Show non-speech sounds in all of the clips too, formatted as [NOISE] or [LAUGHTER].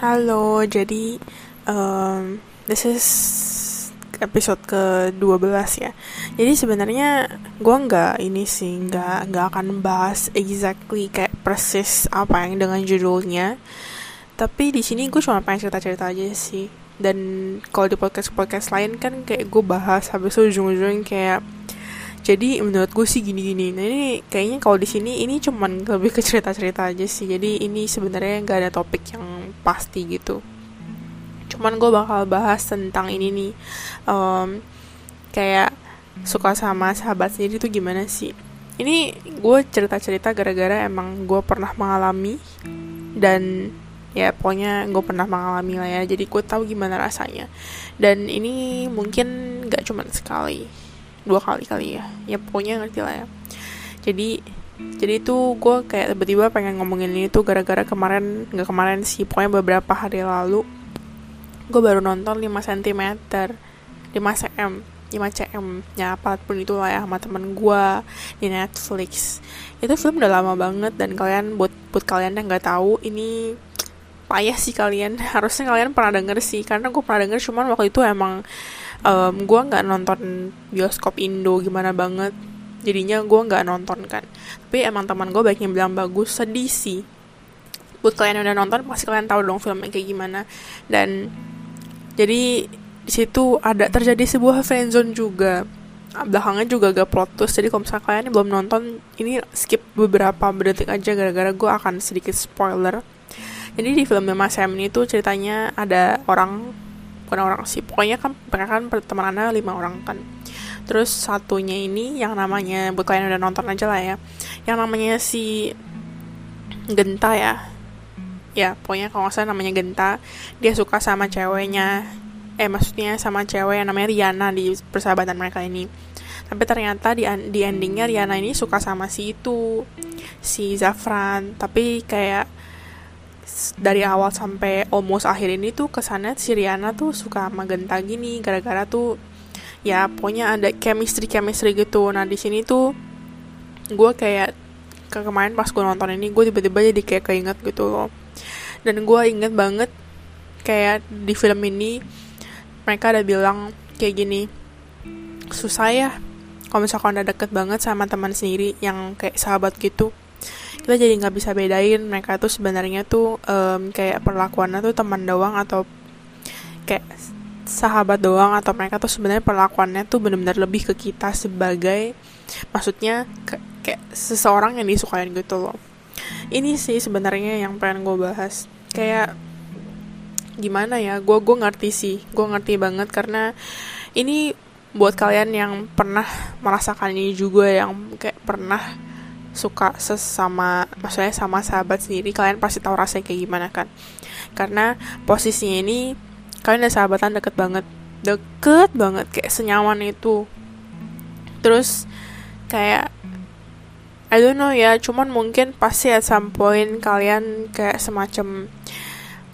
Halo, jadi um, this is episode ke-12 ya. Jadi sebenarnya gue nggak ini sih, nggak nggak akan bahas exactly kayak persis apa yang dengan judulnya. Tapi di sini gue cuma pengen cerita-cerita aja sih. Dan kalau di podcast-podcast lain kan kayak gue bahas habis itu ujung-ujungnya kayak jadi menurut gue sih gini-gini. Nah ini kayaknya kalau di sini ini cuman lebih ke cerita-cerita aja sih. Jadi ini sebenarnya nggak ada topik yang pasti gitu. Cuman gue bakal bahas tentang ini nih. Um, kayak suka sama sahabat sendiri tuh gimana sih? Ini gue cerita-cerita gara-gara emang gue pernah mengalami dan ya pokoknya gue pernah mengalami lah ya. Jadi gue tahu gimana rasanya. Dan ini mungkin gak cuman sekali dua kali kali ya. Ya pokoknya ngerti lah ya. Jadi jadi itu gue kayak tiba-tiba pengen ngomongin ini tuh gara-gara kemarin nggak kemarin sih pokoknya beberapa hari lalu gue baru nonton 5 cm 5 cm 5 cm ya apa pun itu lah ya sama temen gue di Netflix. Itu film udah lama banget dan kalian buat buat kalian yang nggak tahu ini payah sih kalian. [LAUGHS] Harusnya kalian pernah denger sih karena gue pernah denger cuman waktu itu emang um, gue nggak nonton bioskop Indo gimana banget. Jadinya gue nggak nonton kan. Tapi emang teman gue baiknya bilang bagus sedih sih. Buat kalian yang udah nonton pasti kalian tahu dong filmnya kayak gimana. Dan jadi di situ ada terjadi sebuah friendzone juga. Belakangnya juga gak plot twist jadi kalau misalnya kalian belum nonton ini skip beberapa detik aja gara-gara gue akan sedikit spoiler. Jadi di filmnya Mas Sam ini ceritanya ada orang bukan orang sih pokoknya kan mereka kan pertemanannya lima orang kan. Terus satunya ini yang namanya buat kalian udah nonton aja lah ya yang namanya si Genta ya. Ya pokoknya kalau nggak salah namanya Genta dia suka sama ceweknya. Eh maksudnya sama cewek yang namanya Riana di persahabatan mereka ini. Tapi ternyata di, di endingnya Riana ini suka sama si itu si Zafran. Tapi kayak dari awal sampai almost akhir ini tuh kesannya si Riana tuh suka sama Genta gini gara-gara tuh ya pokoknya ada chemistry chemistry gitu. Nah di sini tuh gue kayak ke kemarin pas gue nonton ini gue tiba-tiba jadi kayak keinget gitu loh. Dan gue inget banget kayak di film ini mereka ada bilang kayak gini susah ya kalau misalkan udah deket banget sama teman sendiri yang kayak sahabat gitu kita jadi nggak bisa bedain mereka tuh sebenarnya tuh um, kayak perlakuannya tuh teman doang atau kayak sahabat doang atau mereka tuh sebenarnya perlakuannya tuh benar-benar lebih ke kita sebagai maksudnya ke, kayak seseorang yang disukain gitu loh. Ini sih sebenarnya yang pengen gue bahas. Kayak gimana ya gue gue ngerti sih gue ngerti banget karena ini buat kalian yang pernah merasakan ini juga yang kayak pernah suka sesama maksudnya sama sahabat sendiri kalian pasti tahu rasanya kayak gimana kan? Karena posisinya ini kalian udah sahabatan deket banget. Deket banget kayak senyaman itu. Terus kayak I don't know ya cuman mungkin pasti at some point kalian kayak semacam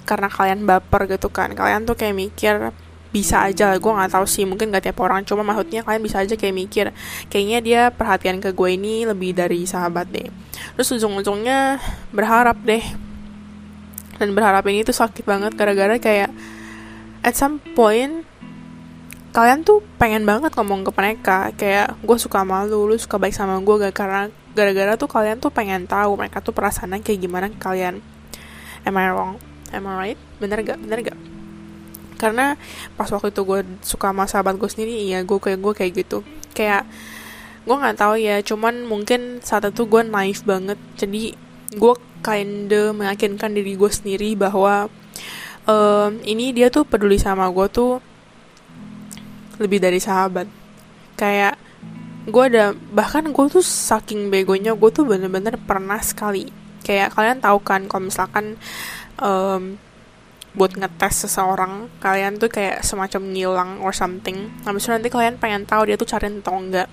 karena kalian baper gitu kan kalian tuh kayak mikir bisa aja. Gue nggak tahu sih mungkin gak tiap orang. Cuma maksudnya kalian bisa aja kayak mikir kayaknya dia perhatian ke gue ini lebih dari sahabat deh. Terus ujung-ujungnya berharap deh. Dan berharap ini tuh sakit banget gara-gara kayak at some point kalian tuh pengen banget ngomong ke mereka. Kayak gue suka malu lu suka baik sama gue gak karena gara-gara tuh kalian tuh pengen tahu mereka tuh perasaannya kayak gimana kalian. Am I wrong? Am I right? Bener gak bener gak karena pas waktu itu gue suka sama sahabat gue sendiri iya gue kayak gue kayak gitu. Kayak gue nggak tahu ya cuman mungkin saat itu gue naif banget. Jadi gue kinda meyakinkan diri gue sendiri bahwa um, ini dia tuh peduli sama gue tuh lebih dari sahabat. Kayak gue ada bahkan gue tuh saking begonya gue tuh bener-bener pernah sekali. Kayak kalian tahu kan kalau misalkan um, buat ngetes seseorang kalian tuh kayak semacam ngilang or something. Habis itu nanti kalian pengen tahu dia tuh cari atau enggak.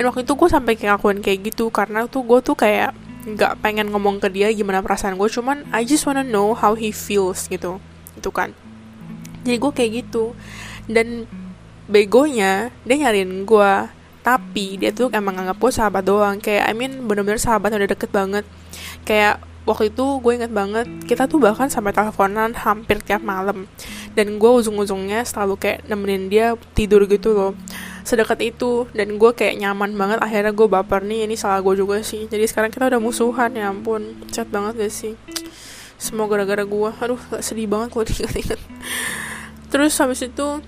Dan waktu itu gue sampai lakuin kayak gitu karena tuh gue tuh kayak nggak pengen ngomong ke dia gimana perasaan gue cuman I just wanna know how he feels gitu itu kan. Jadi gue kayak gitu. Dan begonya dia nyariin gue tapi dia tuh emang nganggap gue sahabat doang. Kayak I mean bener-bener sahabat udah deket banget. Kayak waktu itu gue inget banget kita tuh bahkan sampai teleponan hampir tiap malam. Dan gue ujung-ujungnya selalu kayak nemenin dia tidur gitu loh. Sedekat itu dan gue kayak nyaman banget akhirnya gue baper nih ini salah gue juga sih. Jadi sekarang kita udah musuhan ya ampun. Cat banget gak sih? Semua gara-gara gue. Aduh sedih banget kalau diinget-inget terus habis itu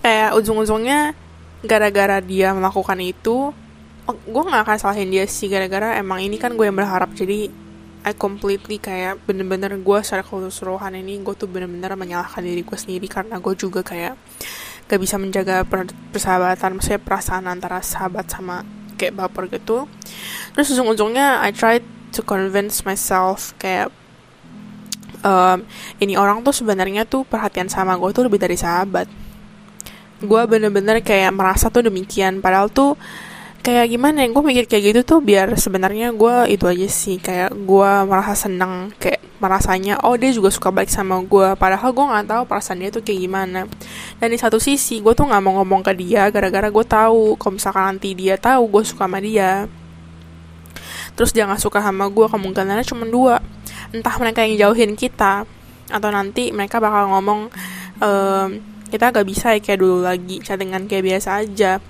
kayak ujung-ujungnya gara-gara dia melakukan itu oh, gue nggak akan salahin dia sih gara-gara emang ini kan gue yang berharap. Jadi I completely kayak bener-bener gue secara keseluruhan ini gue tuh bener-bener menyalahkan diri gue sendiri karena gue juga kayak gak bisa menjaga persahabatan maksudnya perasaan antara sahabat sama kayak baper gitu. Terus ujung-ujungnya I tried to convince myself kayak um, ini orang tuh sebenarnya tuh perhatian sama gue tuh lebih dari sahabat. Gue bener-bener kayak merasa tuh demikian padahal tuh kayak gimana ya gue mikir kayak gitu tuh biar sebenarnya gue itu aja sih kayak gue merasa seneng kayak merasanya oh dia juga suka baik sama gue padahal gue nggak tahu perasaan dia tuh kayak gimana. Dan di satu sisi gue tuh nggak mau ngomong ke dia gara-gara gue tahu kalau misalkan nanti dia tahu gue suka sama dia. Terus dia nggak suka sama gue kemungkinannya cuma dua. Entah mereka yang jauhin kita atau nanti mereka bakal ngomong ehm, kita gak bisa ya kayak dulu lagi chattingan kayak biasa aja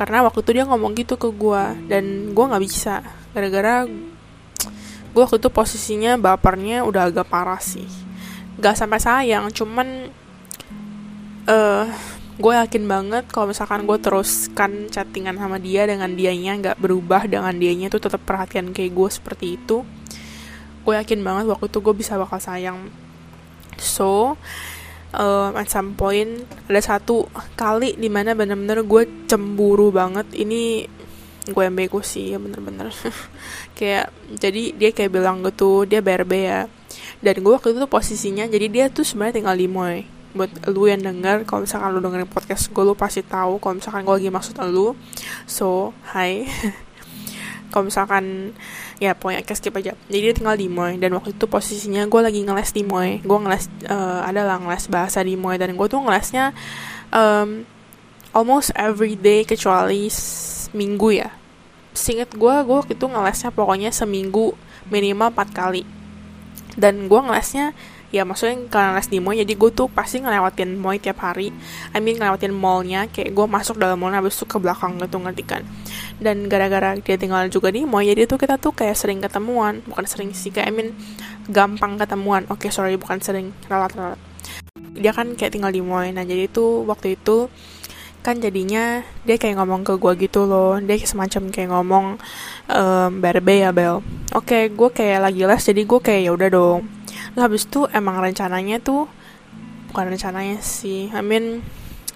karena waktu itu dia ngomong gitu ke gue dan gue nggak bisa. Gara-gara gue waktu itu posisinya bapernya udah agak parah sih. Gak sampai sayang cuman uh, eh, gue yakin banget kalau misalkan gue teruskan chattingan sama dia dengan dianya nggak berubah dengan dianya tuh tetap perhatian kayak gue seperti itu gue yakin banget waktu itu gue bisa bakal sayang. So um, at some point ada satu kali di mana bener-bener gue cemburu banget. Ini gue yang bego sih ya bener-bener. [LAUGHS] Kayak jadi dia kayak bilang gitu dia BRB ya. Dan gue waktu itu tuh posisinya jadi dia tuh sebenarnya tinggal di Moy. Buat lu yang denger kalau misalkan lu dengerin podcast gue lu pasti tahu. Kalau misalkan gue lagi maksud lu. So hi [LAUGHS] kalau misalkan ya pokoknya kayak skip aja. Jadi dia tinggal di Moy dan waktu itu posisinya gue lagi ngeles di Moy. Gue ngeles uh, adalah ngeles bahasa di Moy dan gue tuh ngelesnya um, almost every day kecuali minggu ya. Singet gue gue waktu itu ngelesnya pokoknya seminggu minimal 4 kali. Dan gue ngelesnya ya maksudnya karena les di mall jadi gue tuh pasti ngelewatin mall tiap hari. I mean ngelewatin mallnya kayak gue masuk dalam mallnya habis itu ke belakang gitu ngerti kan? Dan gara-gara dia tinggal juga di mall jadi tuh kita tuh kayak sering ketemuan. Bukan sering sih kayak I mean gampang ketemuan. Oke okay, sorry bukan sering ralat-ralat dia kan kayak tinggal di mall. Nah jadi tuh waktu itu kan jadinya dia kayak ngomong ke gue gitu loh. Dia semacam kayak ngomong ehm, berbe ya bel. Oke okay, gue kayak lagi les jadi gue kayak ya udah dong Nah, habis itu emang rencananya tuh bukan rencananya sih. I mean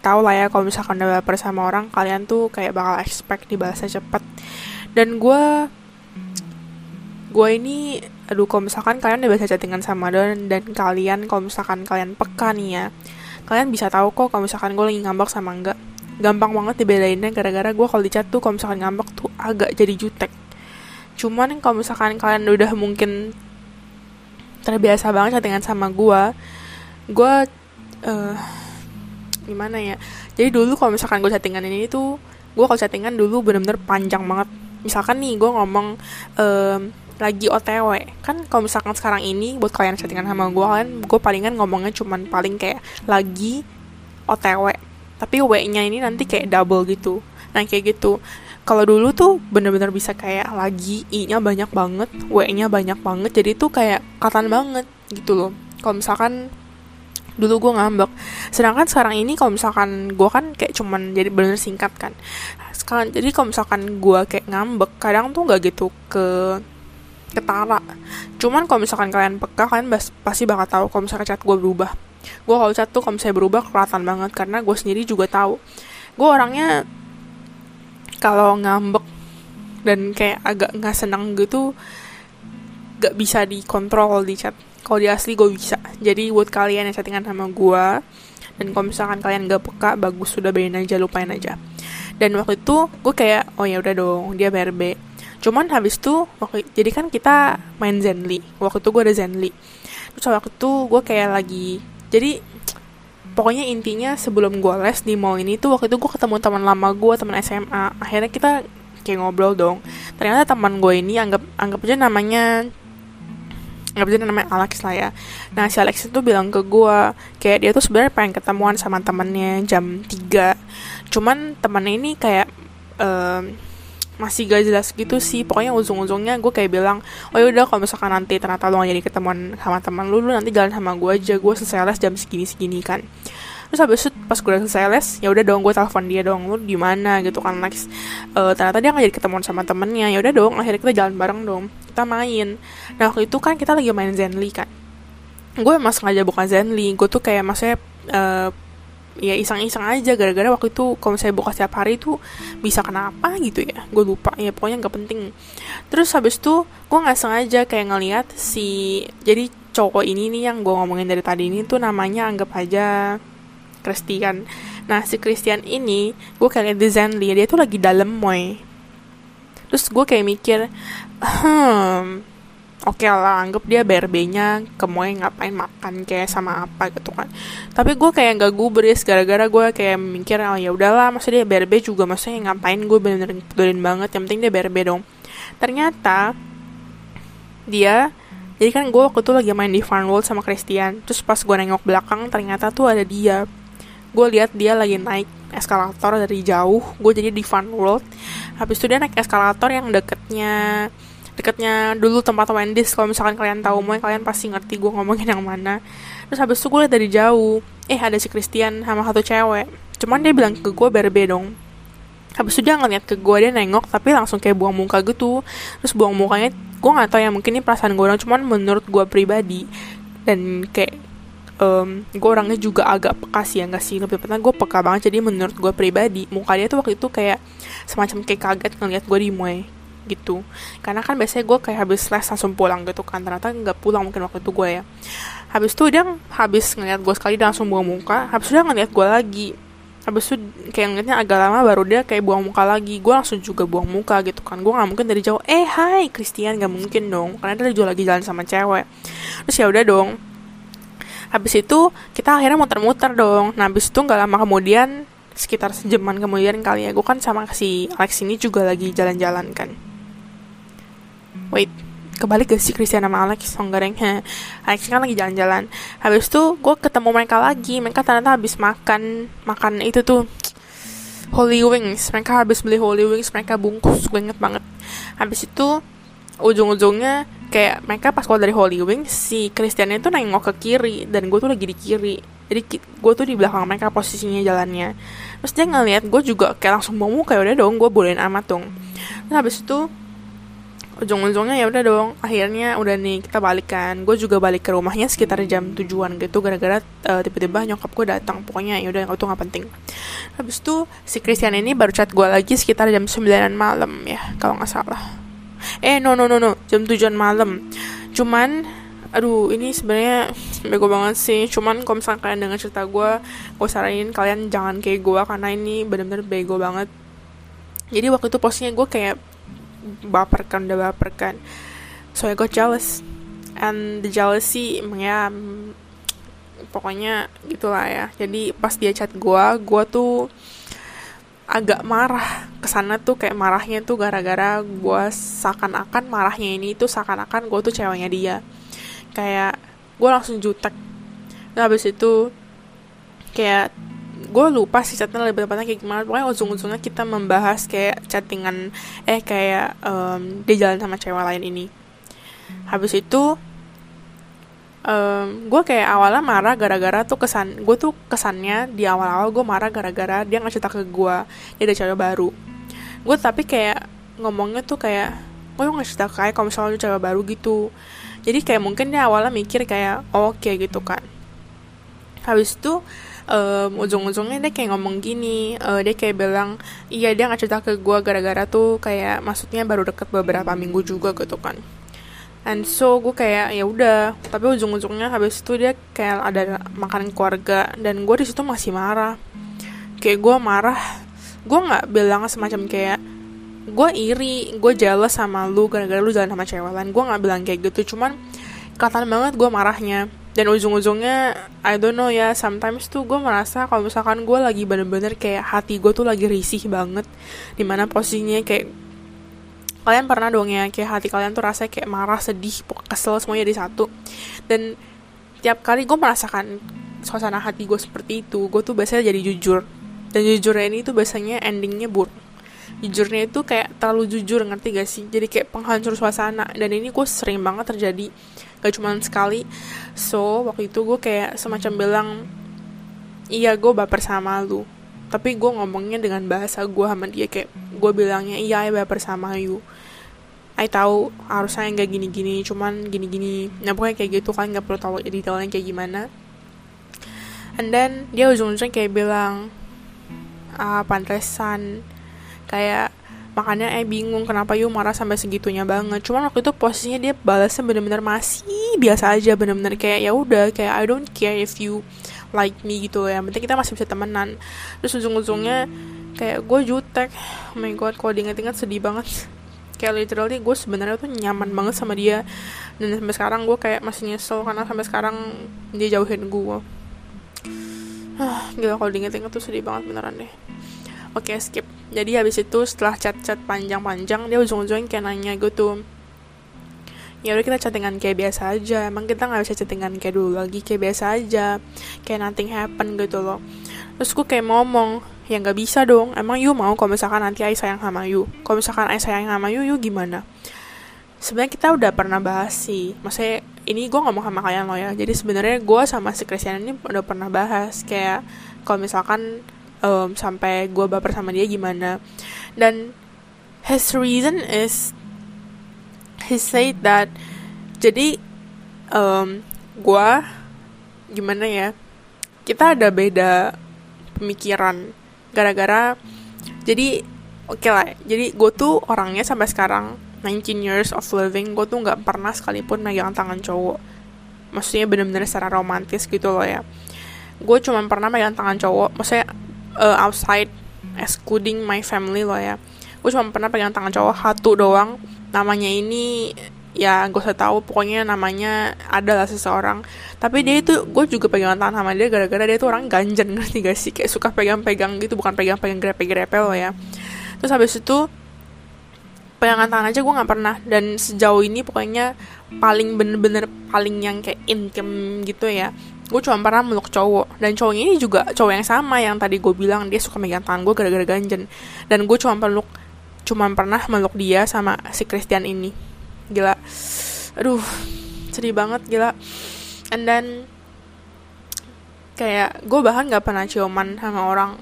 tahu lah ya kalau misalkan baper sama orang kalian tuh kayak bakal expect dibalasnya cepet dan gue gue ini aduh kalau misalkan kalian udah biasa chattingan sama dan dan kalian kalau misalkan kalian peka nih ya kalian bisa tahu kok kalau misalkan gue lagi ngambek sama enggak gampang banget dibedainnya gara-gara gue kalau di chat tuh kalau misalkan ngambek tuh agak jadi jutek cuman kalau misalkan kalian udah mungkin terbiasa banget chattingan sama gue gue uh, gimana ya? Jadi dulu kalau misalkan gue chattingan ini tuh gue kalau chattingan dulu bener-bener panjang banget. Misalkan nih gue ngomong um, lagi otw kan kalau misalkan sekarang ini buat kalian chattingan sama gue kan gue palingan ngomongnya cuman paling kayak lagi otw tapi w. Nya ini nanti kayak double gitu. Nah kayak gitu kalau dulu tuh bener-bener bisa kayak lagi i-nya banyak banget w-nya banyak banget jadi tuh kayak katan banget gitu loh. Kalau misalkan dulu gue ngambek. Sedangkan sekarang ini kalau misalkan gue kan kayak cuman jadi bener singkat kan. Sekarang jadi kalau misalkan gue kayak ngambek kadang tuh nggak gitu ke ketara. Cuman kalau misalkan kalian peka kalian pasti bakal tahu kalau misalkan chat gue berubah. Gue kalau chat tuh kalau misalnya berubah kelihatan banget karena gue sendiri juga tahu. Gue orangnya kalau ngambek dan kayak agak nggak senang gitu gak bisa dikontrol di chat. Kalau di asli gue bisa. Jadi buat kalian yang chattingan sama gue dan kalau misalkan kalian gak peka bagus sudah bayin aja lupain aja. Dan waktu itu gue kayak oh ya udah dong dia BRB cuman habis itu waktu jadi kan kita main Zenly. Waktu itu gue ada Zenly. Terus waktu itu gue kayak lagi jadi pokoknya intinya sebelum gue les di mall ini tuh waktu itu gue ketemu teman lama gue teman SMA akhirnya kita kayak ngobrol dong. Ternyata teman gue ini anggap anggap aja namanya nggak bisa namanya Alex lah ya. Nah si Alex itu bilang ke gue kayak dia tuh sebenarnya pengen ketemuan sama temennya jam 3 cuman temennya ini kayak masih gak jelas gitu sih. Pokoknya ujung-ujungnya gue kayak bilang oh yaudah kalau misalkan nanti ternyata lo gak jadi ketemuan sama teman lu lu nanti jalan sama gue aja. Gue selesai les jam segini segini kan. Terus habis itu pas gue selesai les ya udah dong gue telepon dia dong lu di mana? Gitu kan next uh, ternyata dia gak jadi ketemuan sama temennya. Ya udah dong akhirnya kita jalan bareng dong kita main. Nah waktu itu kan kita lagi main Zenly kan. Gue emang sengaja bukan Zenly. Gue tuh kayak maksudnya uh, ya iseng-iseng aja. Gara-gara waktu itu kalau saya buka setiap hari itu bisa kenapa gitu ya. Gue lupa ya pokoknya nggak penting. Terus habis itu gue nggak sengaja kayak ngeliat si jadi cowok ini nih yang gue ngomongin dari tadi ini tuh namanya anggap aja Christian. Nah si Christian ini gue kayak liat di Zenly dia tuh lagi dalam moy terus gue kayak mikir hmm oke okay lah anggap dia BRB-nya ke Moy ngapain makan kayak sama apa gitu kan. Tapi gue kayak gak gubris gara-gara gue kayak mikir oh ya udahlah masa dia BRB juga maksudnya ngapain gue bener-bener pedulin banget yang penting dia BRB dong. Ternyata dia jadi kan gue waktu itu lagi main di Fun World sama Christian terus pas gue nengok belakang ternyata tuh ada dia. Gue lihat dia lagi naik eskalator dari jauh gue jadi di Fun World. Habis itu dia naik eskalator yang deketnya dekatnya dulu tempat Wendy's kalau misalkan kalian tahu mau kalian pasti ngerti gue ngomongin yang mana. Terus habis itu gue liat dari jauh eh ada si Christian sama satu cewek. Cuman dia bilang ke gue berbe dong. Habis itu dia ngeliat ke gue dia nengok tapi langsung kayak buang muka gitu. Terus buang mukanya gue nggak tahu ya mungkin ini perasaan gue orang cuman menurut gue pribadi dan kayak um, gue orangnya juga agak peka sih ya nggak sih? Lebih tepatnya gue peka banget jadi menurut gue pribadi muka dia tuh waktu itu kayak semacam kayak kaget ngeliat gue di muay gitu. Karena kan biasanya gue kayak habis les langsung pulang gitu kan. Ternyata nggak pulang mungkin waktu itu gue ya. Habis itu dia habis ngeliat gue sekali dia langsung buang muka. Habis itu dia ngeliat gue lagi. Habis itu kayak ngeliatnya agak lama baru dia kayak buang muka lagi. Gue langsung juga buang muka gitu kan. Gue nggak mungkin dari jauh eh hai Christian. Gak mungkin dong. Karena dia juga lagi jalan sama cewek. Terus ya udah dong. Habis itu kita akhirnya muter-muter dong. Nah habis itu nggak lama kemudian sekitar sejaman kemudian kali ya gue kan sama si Alex ini juga lagi jalan-jalan kan wait kebalik gak sih Christian sama Alex? Oh enggak Alex kan lagi jalan-jalan. Habis itu gue ketemu mereka lagi. Mereka ternyata habis makan. Makan itu tuh Holy Wings. Mereka habis beli Holy Wings mereka bungkus gue inget banget. Habis itu ujung-ujungnya kayak mereka pas keluar dari Holy Wings si Christian itu nengok ke kiri dan gue tuh lagi di kiri. Jadi gue tuh di belakang mereka posisinya jalannya. Terus dia ngeliat gue juga kayak langsung mau kayak udah dong gue bolehin amat dong. Terus habis itu ujung-ujungnya ya udah dong akhirnya udah nih kita balikan gue juga balik ke rumahnya sekitar jam tujuan gitu gara-gara uh, tiba-tiba nyokap gue datang. Pokoknya ya udah itu nggak penting. Habis itu si Christian ini baru chat gue lagi sekitar jam 9 malam ya kalau nggak salah. Eh no no no no jam tujuan malam. Cuman aduh ini sebenarnya [LAUGHS] bego banget sih. Cuman kalau misalnya kalian dengar cerita gue gue saranin kalian jangan kayak gue karena ini bener-bener bego banget. Jadi waktu itu posnya gue kayak baper kan udah baper kan so I got jealous. And the jealousy ya pokoknya gitulah ya. Jadi pas dia chat gue gue tuh agak marah. Ke sana tuh kayak marahnya tuh gara-gara gue seakan-akan marahnya ini tuh seakan-akan gue tuh ceweknya dia. Kayak gue langsung jutek. Nah habis itu kayak gue lupa sih chatnya lebih tepatnya kayak gimana. Pokoknya ujung-ujungnya kita membahas kayak chattingan eh kayak um, dia jalan sama cewek lain ini. Habis itu um, gue kayak awalnya marah gara-gara tuh kesan gue tuh kesannya di awal-awal gue marah gara-gara dia nggak cerita ke gue dia ada cewek baru. Gue tapi kayak ngomongnya tuh kayak gue nggak cerita kayak kalau misalnya cewek baru gitu. Jadi kayak mungkin dia awalnya mikir kayak oh, oke okay, gitu kan. Habis itu um, ujung-ujungnya dia kayak ngomong gini uh, dia kayak bilang iya dia nggak cerita ke gue gara-gara tuh kayak maksudnya baru deket beberapa minggu juga gitu kan. And so gue kayak ya udah. Tapi ujung-ujungnya habis itu dia kayak ada makanan keluarga dan gue di situ masih marah. Kayak gue marah gue nggak bilang semacam kayak gue iri gue jealous sama lu gara-gara lu jalan sama cewek lain. Gue nggak bilang kayak gitu cuman kelihatan banget gue marahnya dan ujung-ujungnya I don't know ya sometimes tuh gue merasa kalau misalkan gue lagi bener-bener kayak hati gue tuh lagi risih banget. Di mana posisinya kayak kalian pernah dong ya kayak hati kalian tuh rasanya kayak marah sedih kesel semuanya di satu. Dan tiap kali gue merasakan suasana hati gue seperti itu gue tuh biasanya jadi jujur. Dan jujurnya ini tuh biasanya endingnya buruk jujurnya itu kayak terlalu jujur ngerti gak sih? Jadi kayak penghancur suasana. Dan ini gue sering banget terjadi gak cuma sekali. So waktu itu gue kayak semacam bilang iya gue baper sama lu. Tapi gue ngomongnya dengan bahasa gue sama dia kayak gue bilangnya iya I baper sama you. I tahu harusnya nggak gini-gini cuman gini-gini. Nah pokoknya kayak gitu kan nggak perlu tahu detailnya kayak gimana. And then dia ujung-ujungnya kayak bilang ah pantesan kayak makanya eh bingung kenapa you marah sampai segitunya banget. Cuman waktu itu posisinya dia balasnya bener-bener masih biasa aja bener-bener kayak ya udah kayak I don't care if you like me gitu ya penting kita masih bisa temenan. Terus ujung-ujungnya kayak gue jutek. Oh my god kalau diinget-inget sedih banget. [LAUGHS] Kayak literally gue sebenarnya tuh nyaman banget sama dia. Dan sampai sekarang gue kayak masih nyesel karena sampai sekarang dia jauhin gue. Ah [SIGHS] gila kalau diinget-inget tuh sedih banget beneran deh. Oke okay, skip jadi habis itu setelah chat-chat panjang-panjang dia ujung-ujungnya kayak nanya gue tuh ya udah kita chattingan kayak biasa aja. Emang kita nggak bisa chattingan kayak dulu lagi kayak biasa aja. Kayak nothing happen gitu loh. Terus gue kayak ngomong ya nggak bisa dong. Emang you mau? Kalau misalkan nanti ayah sayang sama you. Kalau misalkan ayah sayang sama you you gimana? Sebenarnya kita udah pernah bahas sih. Maksudnya ini gue ngomong sama kalian loh ya. Jadi sebenarnya gue sama si Christian ini udah pernah bahas. Kayak kalau misalkan um, sampai gue baper sama dia gimana. Dan his reason is he said that jadi um, gue gimana ya kita ada beda pemikiran gara-gara jadi oke okay lah jadi gue tuh orangnya sampai sekarang 19 years of living gue tuh nggak pernah sekalipun megang tangan cowok. Maksudnya bener-bener secara romantis gitu loh ya. Gue cuma pernah megang tangan cowok maksudnya uh, outside excluding my family loh ya. Gue cuma pernah pegang tangan cowok satu doang. Namanya ini ya gue usah tahu pokoknya namanya adalah seseorang. Tapi dia itu gue juga pegang tangan sama dia gara-gara dia tuh orang ganjen ngerti gak sih? Kayak suka pegang-pegang gitu bukan pegang-pegang grepe-grepe loh ya. Terus habis itu pegangan tangan aja gue nggak pernah. Dan sejauh ini pokoknya paling bener-bener paling yang kayak income gitu ya gue cuma pernah meluk cowok. Dan cowoknya ini juga cowok yang sama yang tadi gue bilang dia suka megang tangan gue gara-gara ganjen. Dan gue cuma peluk cuma pernah meluk dia sama si Christian ini. Gila. Aduh sedih banget gila. And then kayak gue bahkan nggak pernah ciuman sama orang.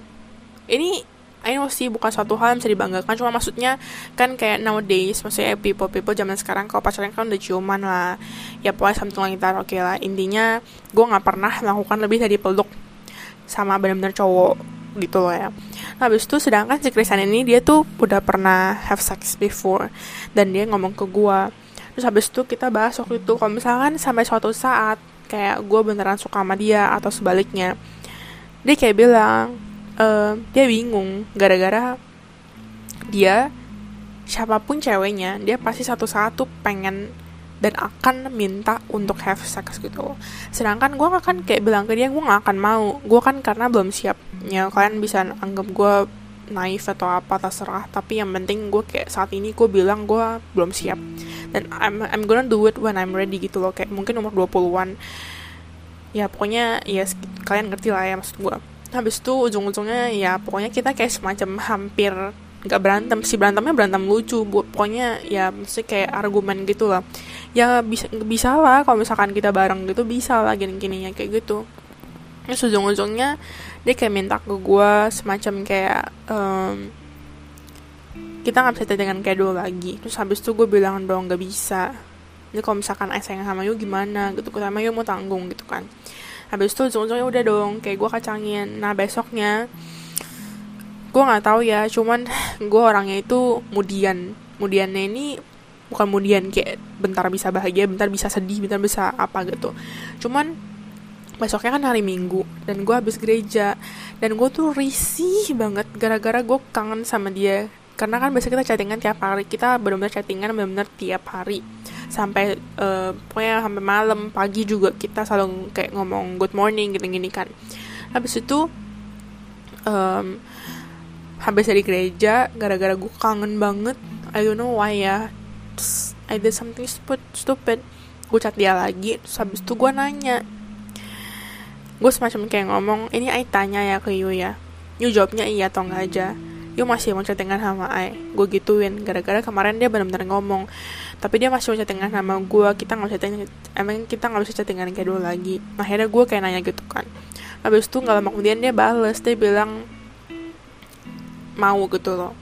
Ini I know sih bukan suatu hal yang bisa dibanggakan cuma maksudnya kan kayak nowadays maksudnya people people zaman sekarang kalau pacaran kan udah ciuman lah. Ya pokoknya something like that oke okay lah. Intinya gue nggak pernah melakukan lebih dari peluk sama benar-benar cowok gitu loh ya. Nah, habis itu sedangkan si Christian ini dia tuh udah pernah have sex before dan dia ngomong ke gue terus habis itu kita bahas waktu itu kalau misalkan sampai suatu saat kayak gue beneran suka sama dia atau sebaliknya dia kayak bilang uh, dia bingung gara-gara dia siapa pun ceweknya dia pasti satu saat tuh pengen dan akan minta untuk have sex gitu sedangkan gue akan kayak bilang ke dia gue gak akan mau. Gue kan karena belum siap. Ya kalian bisa anggap gue naif atau apa terserah. Tapi yang penting gue kayak saat ini gue bilang gue belum siap. Dan I'm I'm gonna do it when I'm ready gitu loh. Kayak mungkin umur 20-an ya pokoknya ya kalian ngerti lah ya maksud gue habis itu ujung-ujungnya ya pokoknya kita kayak semacam hampir nggak berantem sih. Berantemnya berantem lucu bu. Pokoknya ya mesti kayak argumen gitu lah. Ya bisa bisa lah kalau misalkan kita bareng gitu bisa lah gini-gini ya kayak gitu. Terus ujung-ujungnya dia kayak minta ke gue semacam kayak um, kita nggak bisa dengan kayak dulu lagi. Terus habis itu gue bilang dong nggak bisa. Ini kalau misalkan sayang sama you gimana? Gitu sama you mau tanggung gitu kan habis itu ujung-ujungnya udah dong kayak gue kacangin. Nah besoknya gue nggak tahu ya cuman gue orangnya itu kemudian kemudiannya ini bukan kemudian kayak bentar bisa bahagia bentar bisa sedih bentar bisa apa gitu. Cuman besoknya kan hari minggu dan gue habis gereja. Dan gue tuh risih banget gara-gara gue kangen sama dia. Karena kan biasa kita chattingan tiap hari kita benar-benar chattingan benar-benar tiap hari sampai uh, pokoknya sampai malam pagi juga kita selalu kayak ngomong good morning gitu gini kan. Habis itu um, habis dari gereja gara-gara gue kangen banget I don't know why ya I did something stupid stupid gue chat dia lagi terus habis itu gue nanya. Gue semacam kayak ngomong ini I tanya ya ke you ya you jawabnya iya atau enggak aja? You masih mau chattingan sama I? Gue gituin gara-gara kemarin dia benar-benar ngomong tapi dia masih mau chattingan sama gue kita nggak bisa chattingan emang kita nggak bisa chattingan kayak dulu lagi. Akhirnya gue kayak nanya gitu kan. Habis itu nggak lama kemudian dia bales. Dia bilang mau gitu loh.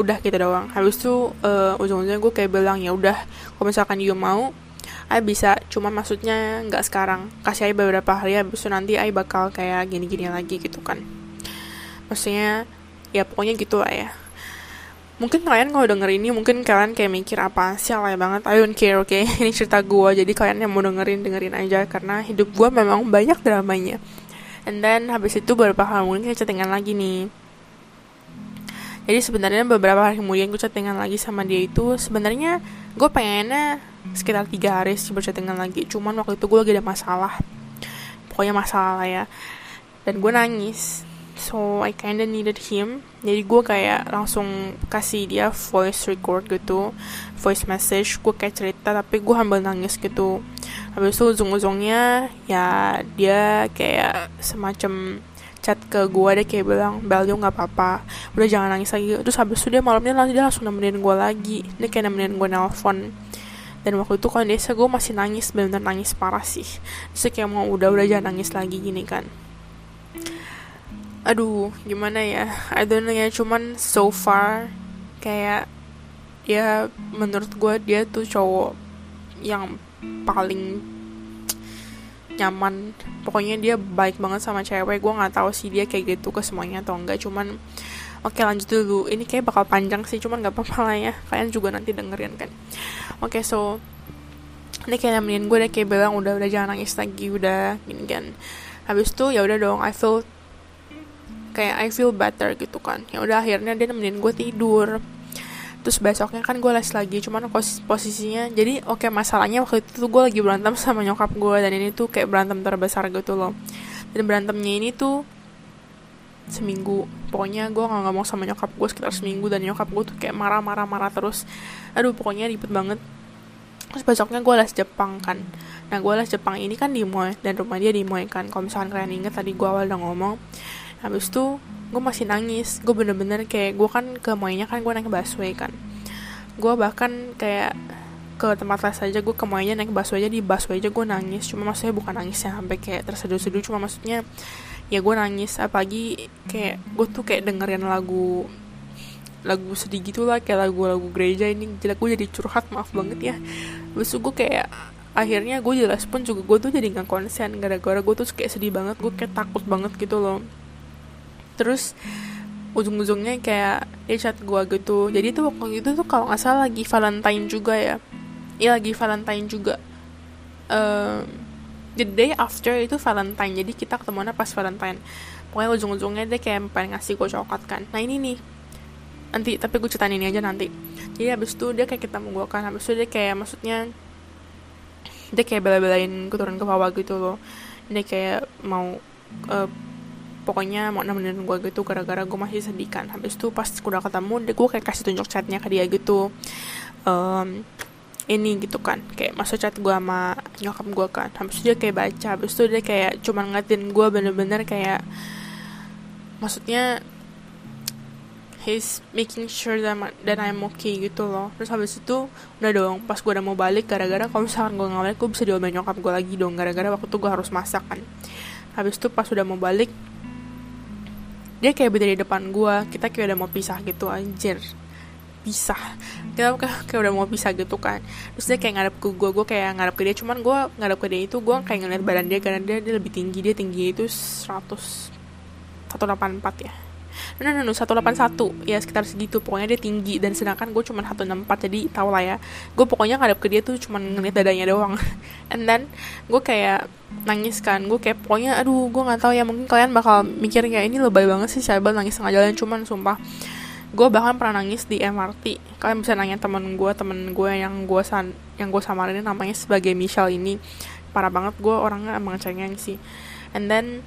Udah kita gitu doang. Habis itu uh, ujung-ujungnya gue kayak bilang ya udah kalau misalkan you mau I bisa. Cuma maksudnya nggak sekarang. Kasih aja beberapa hari habis itu nanti I bakal kayak gini-gini lagi gitu kan. Maksudnya ya pokoknya gitu lah ya mungkin kalian kalau denger ini mungkin kalian kayak mikir apa sih alay banget. I don't care oke? Okay? [LAUGHS] ini cerita gue jadi kalian yang mau dengerin dengerin aja. Karena hidup gue memang banyak dramanya. And then habis itu beberapa hari mungkin kita chattingan lagi nih. Jadi sebenarnya beberapa hari kemudian gue chattingan lagi sama dia itu sebenarnya gue pengennya sekitar tiga hari sih berchattingan lagi. Cuman waktu itu gue lagi ada masalah. Pokoknya masalah ya. Dan gue nangis so I kinda needed him. Jadi gue kayak langsung kasih dia voice record gitu voice message. Gue kayak cerita tapi gue hamil nangis gitu. Habis itu ujung-ujungnya ya dia kayak semacam chat ke gue deh kayak bilang Bel nggak apa-apa. Udah jangan nangis lagi. Terus habis itu dia malamnya nanti dia langsung nemenin gue lagi. Dia kayak nemenin gue nelfon dan waktu itu kondisi gue masih nangis benar-benar nangis parah sih. Terus kayak mau udah udah jangan nangis lagi gini kan aduh gimana ya? I don't know ya cuman so far kayak ya menurut gue dia tuh cowok yang paling nyaman. Pokoknya dia baik banget sama cewek gue nggak tahu sih dia kayak gitu ke semuanya atau enggak cuman oke lanjut dulu. Ini kayak bakal panjang sih cuman nggak apa-apa lah ya. Kalian juga nanti dengerin kan. Oke so ini kayak nemenin gue deh kayak bilang udah udah jangan nangis lagi udah gini kan habis itu ya udah dong I feel kayak I feel better gitu kan. Ya udah akhirnya dia nemenin gue tidur. Terus besoknya kan gue les lagi cuman posisinya jadi oke okay, masalahnya waktu itu tuh gue lagi berantem sama nyokap gue dan ini tuh kayak berantem terbesar gitu loh. Dan berantemnya ini tuh seminggu. Pokoknya gue nggak ngomong sama nyokap gue sekitar seminggu dan nyokap gue tuh kayak marah-marah marah terus. Aduh pokoknya ribet banget. Terus besoknya gue les Jepang kan. Nah gue les Jepang ini kan di Moe dan rumah dia di Moe kan. Kalau misalkan kalian inget tadi gue awal udah ngomong habis itu gue masih nangis. Gue bener-bener kayak gue kan ke Moynya kan gue naik busway kan. Gue bahkan kayak ke tempat les aja gue ke Moynya naik busway aja. Di busway aja gue nangis. Cuma maksudnya bukan nangis ya sampai kayak terseduh-seduh. Cuma maksudnya ya gue nangis. Apalagi kayak gue tuh kayak dengerin lagu lagu sedih gitu lah. Kayak lagu-lagu gereja ini. Jelek gue jadi curhat maaf banget ya. Terus gue kayak akhirnya gue jelas pun juga gue tuh jadi nggak konsen. Gara-gara gue tuh kayak sedih banget. Gue kayak takut banget gitu loh terus ujung-ujungnya kayak dia chat gue gitu. Jadi tuh waktu itu tuh kalau nggak salah lagi Valentine juga ya. Iya lagi Valentine juga. Um, the day after itu Valentine. Jadi kita ketemuannya pas Valentine. Pokoknya ujung-ujungnya dia kayak pengen ngasih gue coklat kan. Nah ini nih. Nanti tapi gue ceritain ini aja nanti. Jadi habis itu dia kayak kita gue kan. Habis itu dia kayak maksudnya dia kayak bela-belain gue turun ke bawah gitu loh. Dia kayak mau uh, pokoknya mau nemenin gue gitu gara-gara gue masih sedih kan habis itu pas udah ketemu gue kayak kasih tunjuk chatnya ke dia gitu. Um, ini gitu kan. Kayak masa chat gue sama nyokap gue kan. Habis itu dia kayak baca. Habis itu dia kayak cuma ngatin gue bener-bener kayak maksudnya he's making sure that, that I'm okay gitu loh. Terus habis itu udah dong pas gue udah mau balik gara-gara kalau misalkan gue nggak balik gue bisa diomelin nyokap gue lagi dong. Gara-gara waktu itu gue harus masak kan. Habis itu pas udah mau balik dia kayak berdiri di depan gue kita kayak udah mau pisah gitu anjir. Pisah. Kita kayak, udah mau pisah gitu kan. Terus dia kayak ngadep ke gue gue kayak ngadep ke dia. Cuman gue ngadep ke dia itu gue kayak ngeliat badan dia karena dia, dia lebih tinggi. Dia tinggi itu 100 184 ya no no no 181 ya sekitar segitu. Pokoknya dia tinggi. Dan sedangkan gue cuma 164 jadi tau lah ya. Gue pokoknya ngadep ke dia tuh cuma ngeliat dadanya doang. [LAUGHS] And then gue kayak nangis kan. Gue kayak pokoknya aduh gue nggak tahu ya mungkin kalian bakal mikir kayak ini lebay banget sih saya nangis tengah jalan cuman sumpah gue bahkan pernah nangis di MRT kalian bisa nanya temen gue temen gue yang gue san yang gue samarin namanya sebagai Michelle ini. Parah banget gue orangnya emang cengeng sih. And then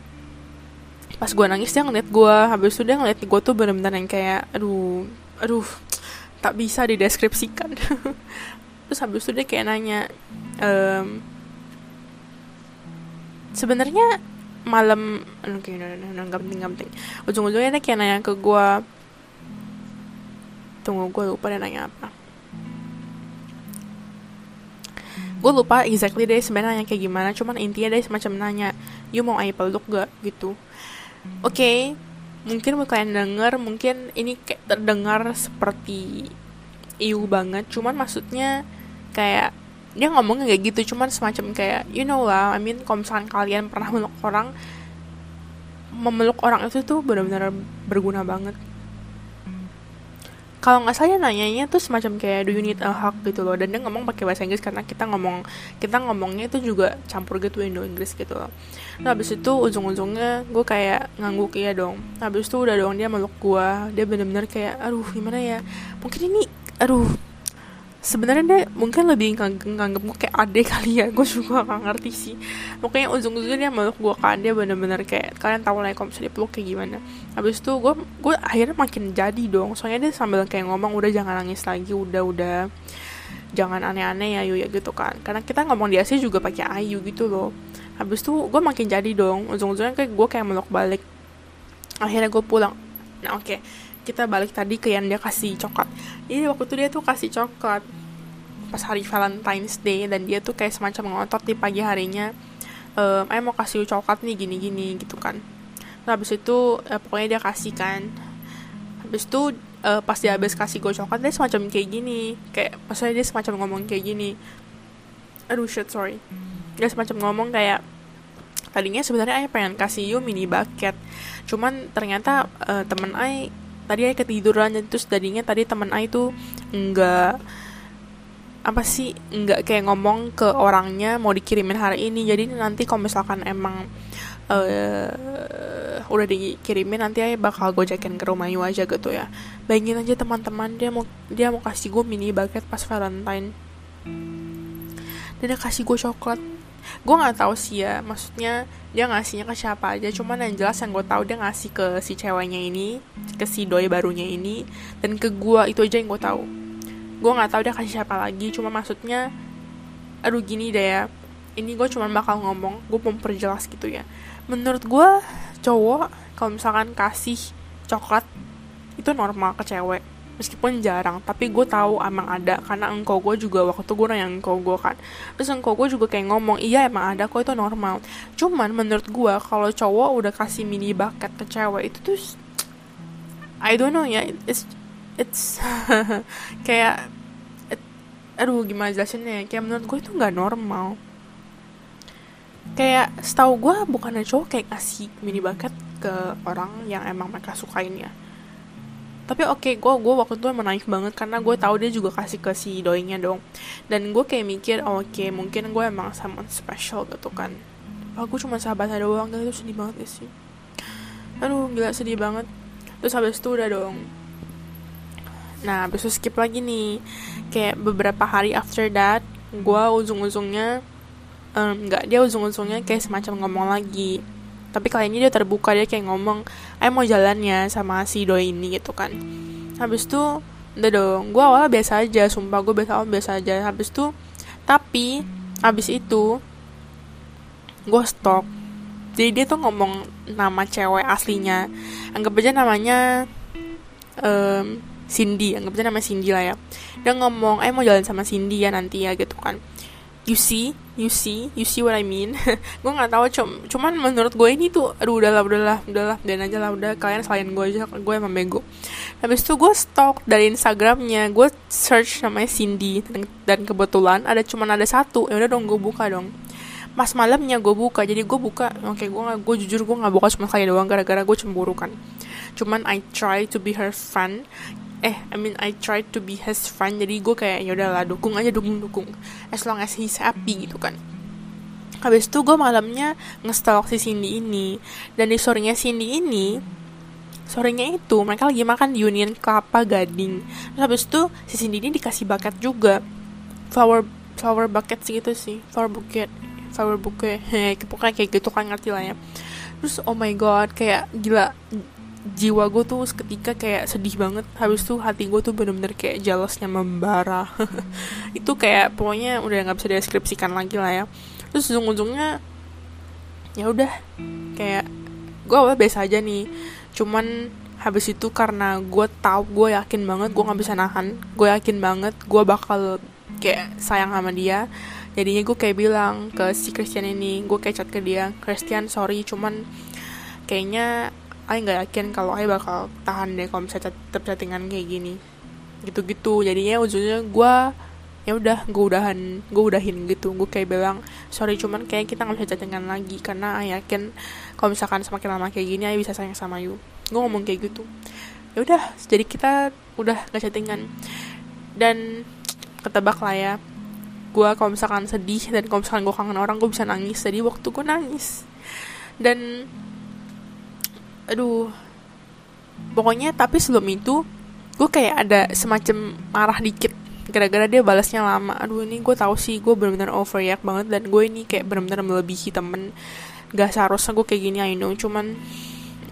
pas gue nangis dia ngeliat gue habis itu dia ngeliat gue tuh bener-bener yang kayak aduh aduh tak bisa dideskripsikan. [LAUGHS] Terus habis itu dia kayak nanya um, sebenarnya malam oke okay, nggak penting nggak penting. Ujung-ujungnya dia kayak nanya ke gue tunggu gue lupa dia nanya apa. Gue lupa exactly deh sebenarnya kayak gimana cuman intinya dia semacam nanya you mau ayo peluk gak gitu oke okay, mungkin kalian denger mungkin ini kayak terdengar seperti iu banget. Cuman maksudnya kayak dia ngomongnya kayak gitu cuman semacam kayak you know lah I mean kalau misalkan kalian pernah meluk orang memeluk orang itu tuh benar-benar berguna banget. Kalau nggak salah nanyanya tuh semacam kayak do you need a hug? gitu loh. Dan dia ngomong pakai bahasa Inggris karena kita ngomong kita ngomongnya itu juga campur gitu Indo Inggris gitu loh nah habis itu ujung-ujungnya gue kayak ngangguk iya dong. Habis itu udah dong dia meluk gue dia bener-bener kayak aduh gimana ya? Mungkin ini aduh sebenarnya dia mungkin lebih nganggep gue kayak adek kali ya. Gue juga gak ngerti sih. Pokoknya ujung-ujungnya dia meluk gue kan. Dia bener-bener kayak kalian tahu lah ya kalau misalnya kayak gimana. Habis itu gue gue akhirnya makin jadi dong. Soalnya dia sambil kayak ngomong udah jangan nangis lagi. Udah udah. Jangan aneh-aneh ya Yu ya gitu kan. Karena kita ngomong di Asia juga pakai ayu gitu loh habis itu gue makin jadi dong. Ujung-ujungnya kayak gue kayak meluk balik. Akhirnya gue pulang. Nah oke. Okay kita balik tadi ke yang dia kasih coklat. Jadi waktu itu dia tuh kasih coklat pas hari Valentine's Day dan dia tuh kayak semacam ngotot di pagi harinya ehm, ayah mau kasih coklat nih gini-gini gitu kan. Nah habis itu eh, pokoknya dia kasih kan. Habis itu uh, pas dia habis kasih gue coklat dia semacam kayak gini. Kayak maksudnya dia semacam ngomong kayak gini. Aduh shit sorry dia semacam ngomong kayak tadinya sebenarnya ayah pengen kasih you mini bucket cuman ternyata uh, temen ayah tadi Ai ketiduran dan terus tadinya tadi teman Ai tuh nggak apa sih nggak kayak ngomong ke orangnya mau dikirimin hari ini. Jadi nanti kalau misalkan emang uh, udah dikirimin nanti Ai bakal gojekin ke rumah Yu aja gitu ya. Bayangin aja teman-teman dia mau dia mau kasih gue mini bucket pas Valentine dia kasih gue coklat. Gue nggak tahu sih ya maksudnya dia ngasihnya ke siapa aja. Cuman yang jelas yang gue tahu dia ngasih ke si ceweknya ini ke si doi barunya ini dan ke gue itu aja yang gue tahu. Gue nggak tahu dia kasih siapa lagi cuma maksudnya aduh gini deh ya. Ini gue cuma bakal ngomong gue mau perjelas gitu ya. Menurut gue cowok kalau misalkan kasih coklat itu normal ke cewek meskipun jarang tapi gue tahu emang ada karena engkau gue juga waktu gue nanya engkau gue kan. Terus engkau gue juga kayak ngomong iya emang ada kok itu normal. Cuman menurut gue kalau cowok udah kasih mini bucket ke cewek itu tuh I don't know ya it's it's [LAUGHS] kayak it, aduh gimana jelasinnya ya kayak menurut gue itu nggak normal. Kayak setahu gue bukan cowok kayak kasih mini bucket ke orang yang emang mereka sukain ya tapi oke okay, gue gue waktu itu emang naif banget karena gue tahu dia juga kasih ke si doinya dong. Dan gue kayak mikir oke okay, mungkin gue emang sama special gitu kan. Aku cuma sahabatnya doang gitu sedih banget ya sih? Aduh gila sedih banget. Terus habis itu udah dong. Nah habis itu skip lagi nih. Kayak beberapa hari after that gue ujung-ujungnya um, nggak dia ujung-ujungnya kayak semacam ngomong lagi. Tapi kali ini dia terbuka dia kayak ngomong ayo mau jalan ya sama si doi ini gitu kan. Habis itu udah dong gue awalnya biasa aja sumpah gue biasa awal biasa aja. Habis itu tapi habis itu gue stop. Jadi dia tuh ngomong nama cewek aslinya. Anggap aja namanya um, Cindy. Anggap aja nama Cindy lah ya. Dia ngomong eh mau jalan sama Cindy ya nanti ya gitu kan. You see you see you see what I mean? [LAUGHS] Gue nggak tahu cum cuman menurut gue ini tuh aduh udahlah udahlah udahlah dan aja lah udah kalian selain gue aja gue emang bego. Habis itu gue stalk dari Instagramnya gue search namanya Cindy dan, kebetulan ada cuman ada satu ya udah dong gue buka dong. Pas malamnya gue buka jadi gue buka oke okay, gue gue jujur gue nggak buka cuma sekali doang gara-gara gue cemburu kan. Cuman I try to be her friend eh I mean I try to be his friend jadi gue kayak ya udahlah dukung aja dukung dukung. As long as he's happy gitu kan. Habis itu gue malamnya ngestalk si Cindy ini. Dan di sorenya Cindy ini sorenya itu mereka lagi makan di Union Kelapa Gading. Terus habis itu si Cindy ini dikasih bucket juga. Flower flower bucket segitu sih. Flower bucket flower bouquet. [LAUGHS] Pokoknya kayak gitu kan ngerti lah ya. Terus oh my god kayak gila jiwa gue tuh seketika kayak sedih banget. Habis tuh hati gue tuh bener-bener kayak jealousnya membara. [LAUGHS] Itu kayak pokoknya udah nggak bisa deskripsikan lagi lah ya. Terus ujung-ujungnya ya udah kayak gue awal biasa aja nih. Cuman habis itu karena gue tau gue yakin banget gue nggak bisa nahan. Gue yakin banget gue bakal kayak sayang sama dia. Jadinya gue kayak bilang ke si Christian ini gue kayak chat ke dia Christian sorry cuman kayaknya Ayo nggak yakin kalau Ayo bakal tahan deh kalau misalnya tetap chattingan kayak gini. Gitu-gitu. Jadinya ujungnya gue ya udah gue udahan gue udahin gitu. Gue kayak bilang sorry cuman kayak kita nggak bisa chattingan lagi karena Ayo yakin kalau misalkan semakin lama kayak gini Ayo bisa sayang sama you. Gue ngomong kayak gitu. Ya udah jadi kita udah gak chattingan. Dan ketebak lah ya. Gue kalau misalkan sedih dan kalau misalkan gue kangen orang gue bisa nangis. Jadi waktu gue nangis. Dan aduh pokoknya tapi sebelum itu gue kayak ada semacam marah dikit gara-gara dia balasnya lama. Aduh ini gue tahu sih gue benar-benar overreact banget dan gue ini kayak benar-benar melebihi temen. Gak seharusnya gue kayak gini I know cuman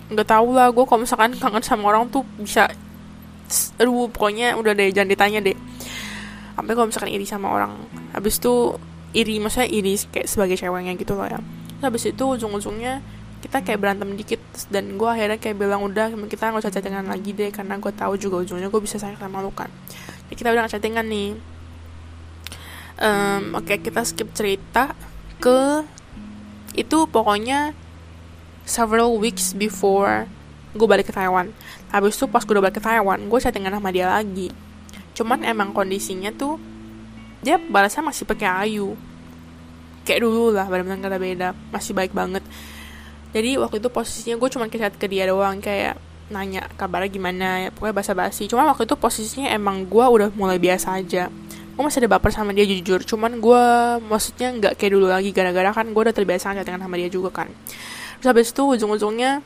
nggak tahu lah gue kalau misalkan kangen sama orang tuh bisa aduh pokoknya udah deh jangan ditanya deh. Sampai kalau misalkan iri sama orang. Habis itu iri maksudnya iri kayak sebagai ceweknya gitu loh ya. Habis itu ujung-ujungnya kita kayak berantem dikit dan gue akhirnya kayak bilang udah kita nggak usah chattingan lagi deh karena gue tahu juga ujungnya gue bisa sayang sama lu kan. Jadi kita udah gak chattingan nih. Um, oke okay, kita skip cerita ke itu pokoknya several weeks before gue balik ke Taiwan. Habis itu pas gue udah balik ke Taiwan gue chattingan sama dia lagi. Cuman emang kondisinya tuh dia balasnya masih pakai ayu. Kayak dulu lah benar-benar beda. Masih baik banget jadi waktu itu posisinya gue cuma chat ke dia doang kayak nanya kabarnya gimana ya pokoknya basa-basi. Cuma waktu itu posisinya emang gue udah mulai biasa aja. Gue masih ada baper sama dia jujur. Cuman gue maksudnya nggak kayak dulu lagi. Gara-gara kan gue udah terbiasa chattingan sama dia juga kan. Terus habis itu ujung-ujungnya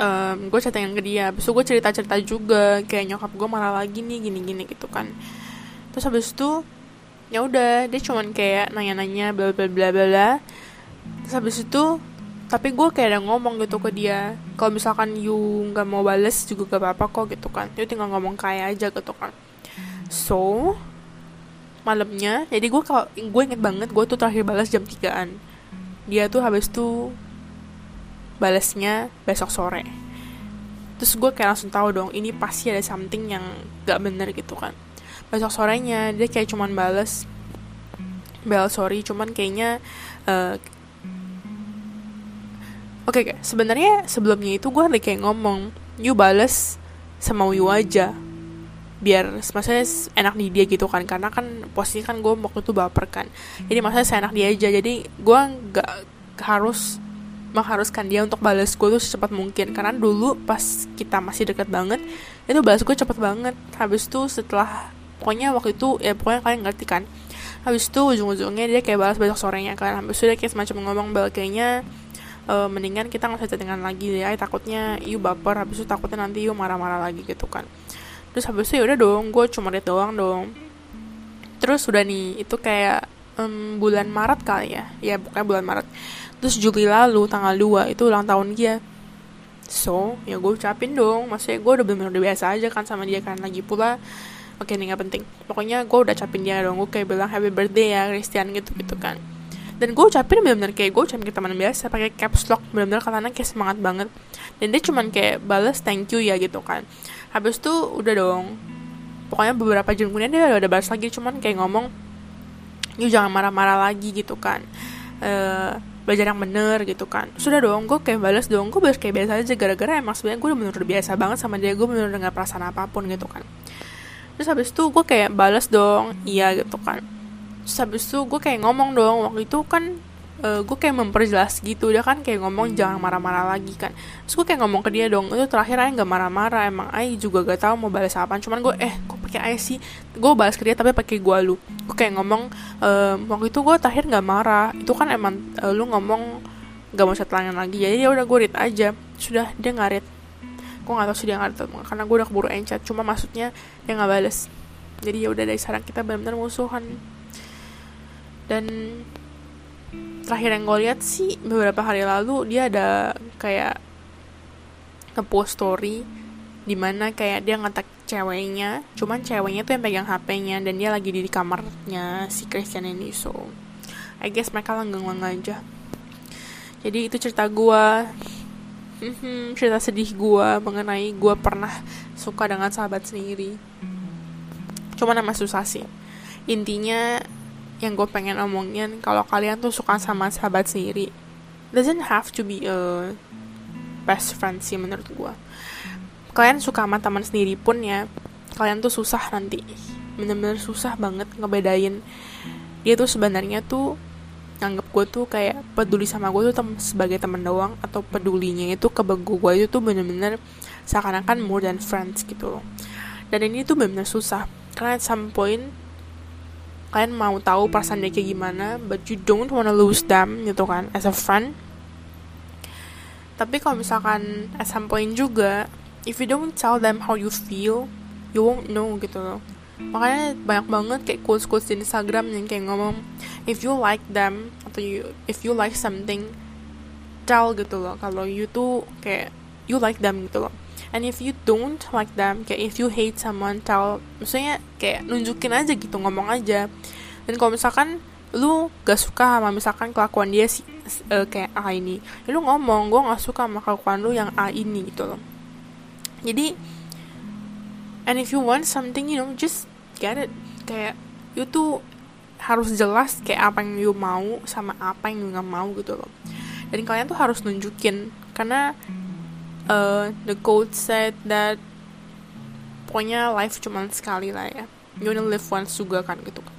um, gue chattingan ke dia. Habis itu gue cerita-cerita juga kayak nyokap gue marah lagi nih gini-gini gitu kan. Terus habis itu ya udah dia cuman kayak nanya-nanya bla bla bla bla. Terus habis itu tapi gue kayak ada ngomong gitu ke dia. Kalau misalkan you nggak mau bales juga gak apa-apa kok gitu kan. You tinggal ngomong kayak aja gitu kan. So malamnya jadi gue kalau gue inget banget gue tuh terakhir balas jam 3an dia tuh habis tuh balasnya besok sore. Terus gue kayak langsung tahu dong ini pasti ada something yang gak bener gitu kan. Besok sorenya dia kayak cuman bales. Bel sorry cuman kayaknya uh, Oke, okay, sebenarnya sebelumnya itu gue kayak ngomong, you bales sama you aja, biar maksudnya enak di dia gitu kan, karena kan posisi kan gue waktu itu baper kan, jadi maksudnya saya enak dia aja, jadi gue nggak harus mengharuskan dia untuk balas gue tuh secepat mungkin. Karena dulu pas kita masih deket banget itu balas gue cepet banget. Habis itu setelah pokoknya waktu itu ya pokoknya kalian ngerti kan. Habis itu ujung-ujungnya dia kayak balas besok sorenya kan. Habis itu dia kayak semacam ngomong bal kayaknya uh, mendingan kita nggak usah chattingan lagi deh takutnya you baper. Habis itu takutnya nanti you marah-marah lagi gitu kan. Terus habis itu ya udah dong gue cuma liat doang dong. Terus udah nih itu kayak um, bulan Maret kali ya. Ya bukan bulan Maret. Terus Juli lalu tanggal 2 itu ulang tahun dia. So ya gue ucapin dong maksudnya gue udah bener-bener udah biasa aja kan sama dia kan. Lagi pula oke okay, ini gak penting. Pokoknya gue udah ucapin dia dong gue kayak bilang happy birthday ya Christian gitu gitu kan dan gue ucapin bener-bener kayak gue ucapin ke teman biasa pakai caps lock bener-bener karena kayak semangat banget. Dan dia cuman kayak balas thank you ya gitu kan. Habis itu udah dong. Pokoknya beberapa jam kemudian dia udah, balas lagi cuman kayak ngomong you jangan marah-marah lagi gitu kan. Uh, belajar yang bener gitu kan. Sudah dong gue kayak balas dong. Gue balas kayak biasa aja gara-gara emang sebenarnya gue udah bener, -bener biasa banget sama dia. Gue bener, -bener gak perasaan apa pun gitu kan. Terus habis itu gue kayak balas dong iya gitu kan terus habis itu gue kayak ngomong dong waktu itu kan uh, gue kayak memperjelas gitu dia kan kayak ngomong jangan marah-marah lagi kan. Terus gue kayak ngomong ke dia dong itu terakhir aja nggak marah-marah emang Ay juga gak tahu mau balas apa cuman gue eh kok pakai Ay sih? Gue balas ke dia tapi pakai gue lu. Gue kayak ngomong uh, waktu itu gue terakhir nggak marah. Itu kan emang uh, lu ngomong gak mau chatlangan lagi. Jadi ya udah gue read aja. Sudah dia ngarit gue gak tau sih dia ngarit karena gue udah keburu encet. Cuma maksudnya dia nggak balas. Jadi ya udah dari sekarang kita benar-benar musuhan dan terakhir yang gue lihat sih beberapa hari lalu dia ada kayak ngepost story di mana kayak dia ngetek ceweknya cuman ceweknya tuh yang pegang HP-nya dan dia lagi di kamarnya si Christian ini. So I guess mereka langgeng-langgeng aja. Jadi itu cerita gue hmm, cerita sedih gue mengenai gue pernah suka dengan sahabat sendiri. Cuman nama susah sih. Intinya yang gue pengen omongin kalau kalian tuh suka sama sahabat sendiri doesn't have to be a best friend sih menurut gue kalian suka sama teman sendiri pun ya kalian tuh susah nanti bener-bener susah banget ngebedain. Dia tuh sebenarnya tuh nganggap gue tuh kayak peduli sama gue tuh tem sebagai teman doang atau pedulinya itu ke gue itu tuh bener-bener seakan-akan more than friends gitu. Loh dan ini tuh bener-bener susah. Karena at some point kalian mau tahu perasaan dia kayak gimana but you don't wanna lose them gitu kan as a friend. Tapi kalau misalkan at some point juga if you don't tell them how you feel you won't know gitu loh. Makanya banyak banget kayak quotes quotes di Instagram yang kayak ngomong if you like them atau you if you like something tell gitu loh. Kalau you tuh kayak you like them gitu loh and if you don't like them kayak if you hate someone tell maksudnya kayak nunjukin aja gitu ngomong aja. Dan kalau misalkan lu gak suka sama misalkan kelakuan dia sih uh, kayak A ini ya lu ngomong gue gak suka sama kelakuan lu yang A ini gitu loh. Jadi and if you want something you know just get it. Kayak you tuh harus jelas kayak apa yang you mau sama apa yang you nggak mau gitu loh. Dan kalian tuh harus nunjukin karena uh, the quote said that pokoknya life cuma sekali lah ya. You only live once juga kan gitu kan.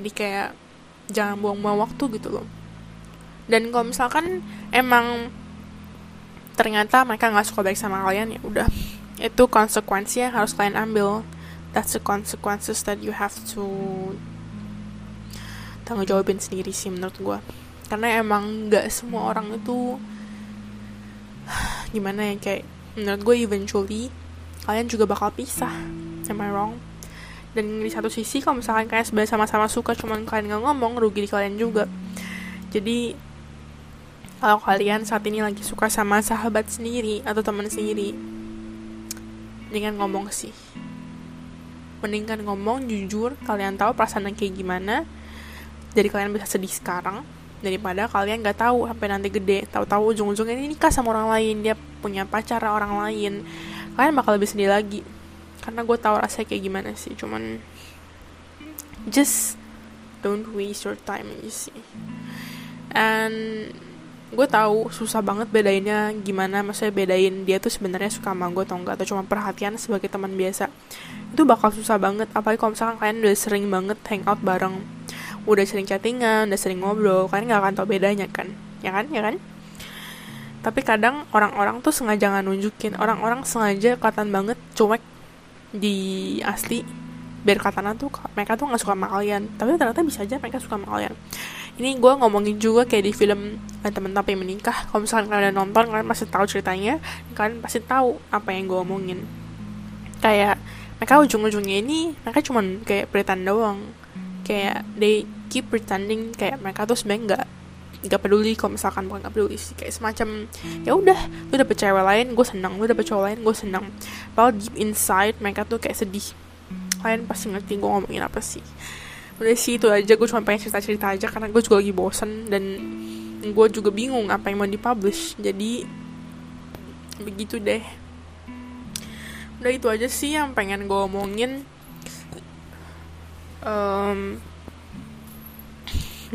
Jadi kayak jangan buang-buang waktu gitu loh. Dan kalau misalkan emang ternyata mereka nggak suka baik sama kalian ya udah. Itu konsekuensi yang harus kalian ambil. That's the consequences that you have to tanggung jawabin sendiri sih menurut gue karena emang nggak semua orang itu [SIGHS] gimana ya kayak menurut gue eventually kalian juga bakal pisah. Am I wrong? Dan di satu sisi kalau misalkan kalian sebenarnya sama-sama suka cuman kalian nggak ngomong rugi di kalian juga. Jadi kalau kalian saat ini lagi suka sama sahabat sendiri atau teman sendiri dengan ngomong sih. Mendingan ngomong jujur kalian tahu perasaan kayak gimana jadi kalian bisa sedih sekarang daripada kalian nggak tahu sampai nanti gede tahu-tahu ujung-ujungnya ini nikah sama orang lain dia punya pacar orang lain. Kalian bakal lebih sedih lagi. Karena gue tahu rasanya kayak gimana sih cuman just don't waste your time you see. And gue tahu susah banget bedainnya gimana maksudnya bedain dia tuh sebenarnya suka sama gue atau enggak atau cuma perhatian sebagai teman biasa. Itu bakal susah banget apalagi kalau misalkan kalian udah sering banget hangout bareng udah sering chattingan udah sering ngobrol kalian nggak akan tahu bedanya kan? Ya kan? Ya kan? Tapi kadang orang-orang tuh sengaja nggak nunjukin. Orang-orang sengaja kelihatan banget cuek di asli. Biar katanya tuh mereka tuh nggak suka sama kalian. Tapi ternyata bisa aja mereka suka sama kalian. Ini gue ngomongin juga kayak di film eh, teman tapi menikah. Kalau misalkan kalian udah nonton kalian pasti tahu ceritanya. Kalian pasti tahu apa yang gue omongin. Kayak mereka ujung-ujungnya ini mereka cuman kayak pretend doang kayak they keep pretending kayak mereka tuh sebenarnya nggak nggak peduli kalau misalkan bukan nggak peduli sih. Kayak semacam ya udah lu dapet cewek lain gue senang lu dapet cowok lain gue senang padahal deep inside mereka tuh kayak sedih. Kalian pasti ngerti gue ngomongin apa sih. Udah sih itu aja. Gue cuma pengen cerita cerita aja karena gue juga lagi bosen dan gue juga bingung apa yang mau dipublish. Jadi begitu deh. Udah itu aja sih yang pengen gue omongin um,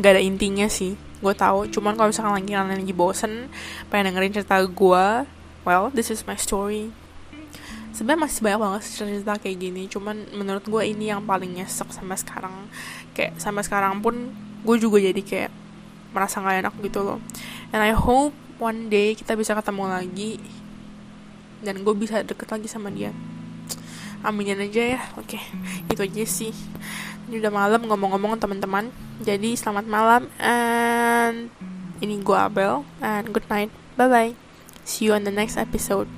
gak ada intinya sih. Gue tahu. Cuman kalau misalkan lagi kalian lagi bosen pengen dengerin cerita gue well this is my story. Sebenarnya masih banyak banget cerita kayak gini. Cuman menurut gue ini yang paling nyesek sampai sekarang. Kayak sampai sekarang pun gue juga jadi kayak merasa gak enak gitu loh. And I hope one day kita bisa ketemu lagi. Dan gue bisa deket lagi sama dia. Aminin aja ya. Oke. Okay. itu aja sih ini udah malam ngomong-ngomong teman-teman. Jadi selamat malam and ini gue Abel and good night. Bye bye see you on the next episode